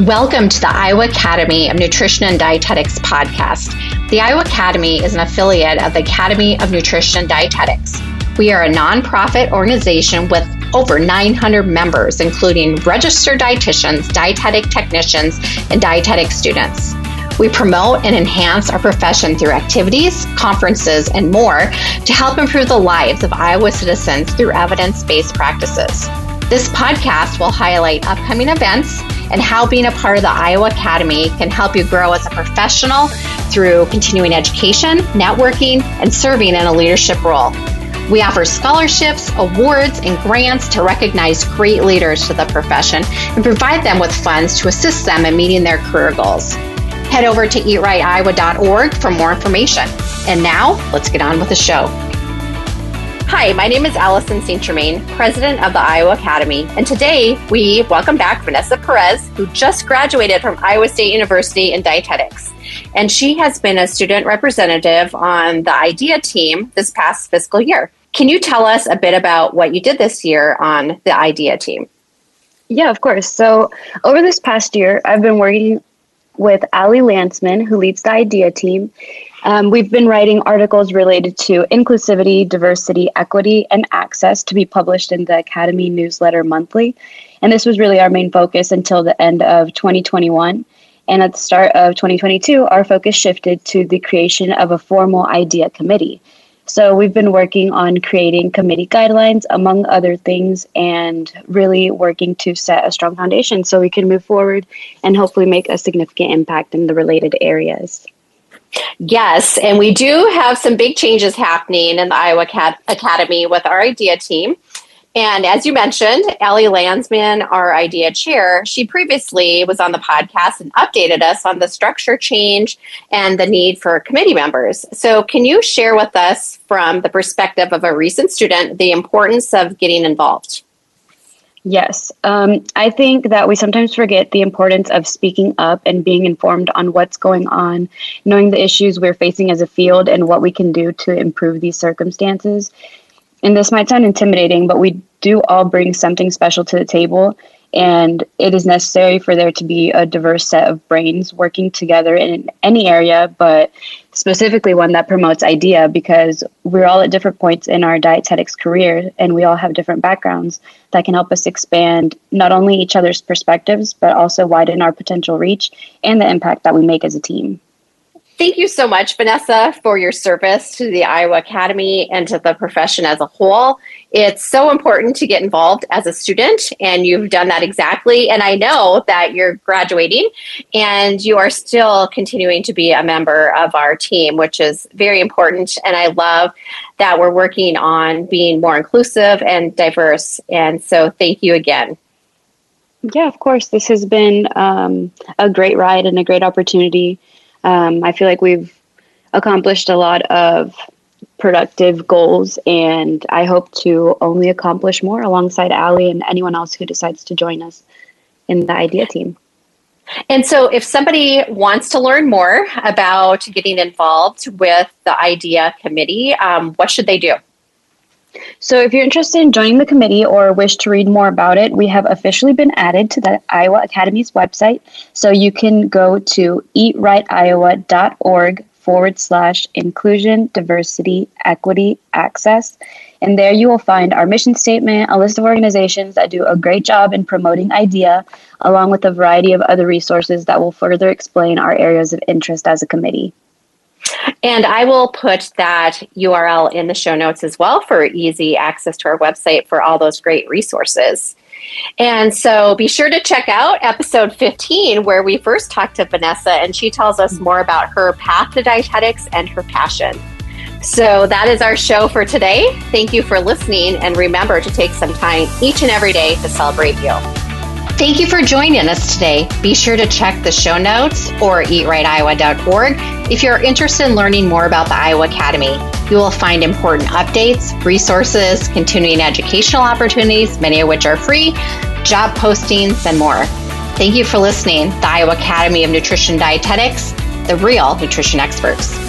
Welcome to the Iowa Academy of Nutrition and Dietetics podcast. The Iowa Academy is an affiliate of the Academy of Nutrition and Dietetics. We are a nonprofit organization with over 900 members, including registered dietitians, dietetic technicians, and dietetic students. We promote and enhance our profession through activities, conferences, and more to help improve the lives of Iowa citizens through evidence based practices. This podcast will highlight upcoming events and how being a part of the Iowa Academy can help you grow as a professional through continuing education, networking, and serving in a leadership role. We offer scholarships, awards, and grants to recognize great leaders to the profession and provide them with funds to assist them in meeting their career goals. Head over to eatrightiowa.org for more information. And now, let's get on with the show. Hi, my name is Allison St. Germain, president of the Iowa Academy, and today we welcome back Vanessa Perez, who just graduated from Iowa State University in dietetics. And she has been a student representative on the IDEA team this past fiscal year. Can you tell us a bit about what you did this year on the IDEA team? Yeah, of course. So, over this past year, I've been working with Ali Landsman, who leads the IDEA team, um, we've been writing articles related to inclusivity, diversity, equity, and access to be published in the Academy newsletter monthly. And this was really our main focus until the end of 2021. And at the start of 2022, our focus shifted to the creation of a formal IDEA committee. So we've been working on creating committee guidelines, among other things, and really working to set a strong foundation so we can move forward and hopefully make a significant impact in the related areas. Yes, and we do have some big changes happening in the Iowa Academy with our IDEA team. And as you mentioned, Ali Landsman, our IDEA chair, she previously was on the podcast and updated us on the structure change and the need for committee members. So, can you share with us, from the perspective of a recent student, the importance of getting involved? Yes. Um, I think that we sometimes forget the importance of speaking up and being informed on what's going on, knowing the issues we're facing as a field and what we can do to improve these circumstances. And this might sound intimidating, but we do all bring something special to the table and it is necessary for there to be a diverse set of brains working together in any area but specifically one that promotes idea because we're all at different points in our dietetics career and we all have different backgrounds that can help us expand not only each other's perspectives but also widen our potential reach and the impact that we make as a team Thank you so much, Vanessa, for your service to the Iowa Academy and to the profession as a whole. It's so important to get involved as a student, and you've done that exactly. And I know that you're graduating and you are still continuing to be a member of our team, which is very important. And I love that we're working on being more inclusive and diverse. And so, thank you again. Yeah, of course. This has been um, a great ride and a great opportunity um, I feel like we've accomplished a lot of productive goals, and I hope to only accomplish more alongside Ali and anyone else who decides to join us in the IDEA team. And so, if somebody wants to learn more about getting involved with the IDEA committee, um, what should they do? So, if you're interested in joining the committee or wish to read more about it, we have officially been added to the Iowa Academy's website. So, you can go to eatrightiowa.org forward slash inclusion, diversity, equity, access. And there you will find our mission statement, a list of organizations that do a great job in promoting IDEA, along with a variety of other resources that will further explain our areas of interest as a committee. And I will put that URL in the show notes as well for easy access to our website for all those great resources. And so be sure to check out episode 15, where we first talked to Vanessa and she tells us more about her path to dietetics and her passion. So that is our show for today. Thank you for listening, and remember to take some time each and every day to celebrate you. Thank you for joining us today. Be sure to check the show notes or eatrightiowa.org if you're interested in learning more about the Iowa Academy. You will find important updates, resources, continuing educational opportunities, many of which are free, job postings, and more. Thank you for listening. The Iowa Academy of Nutrition Dietetics, the real nutrition experts.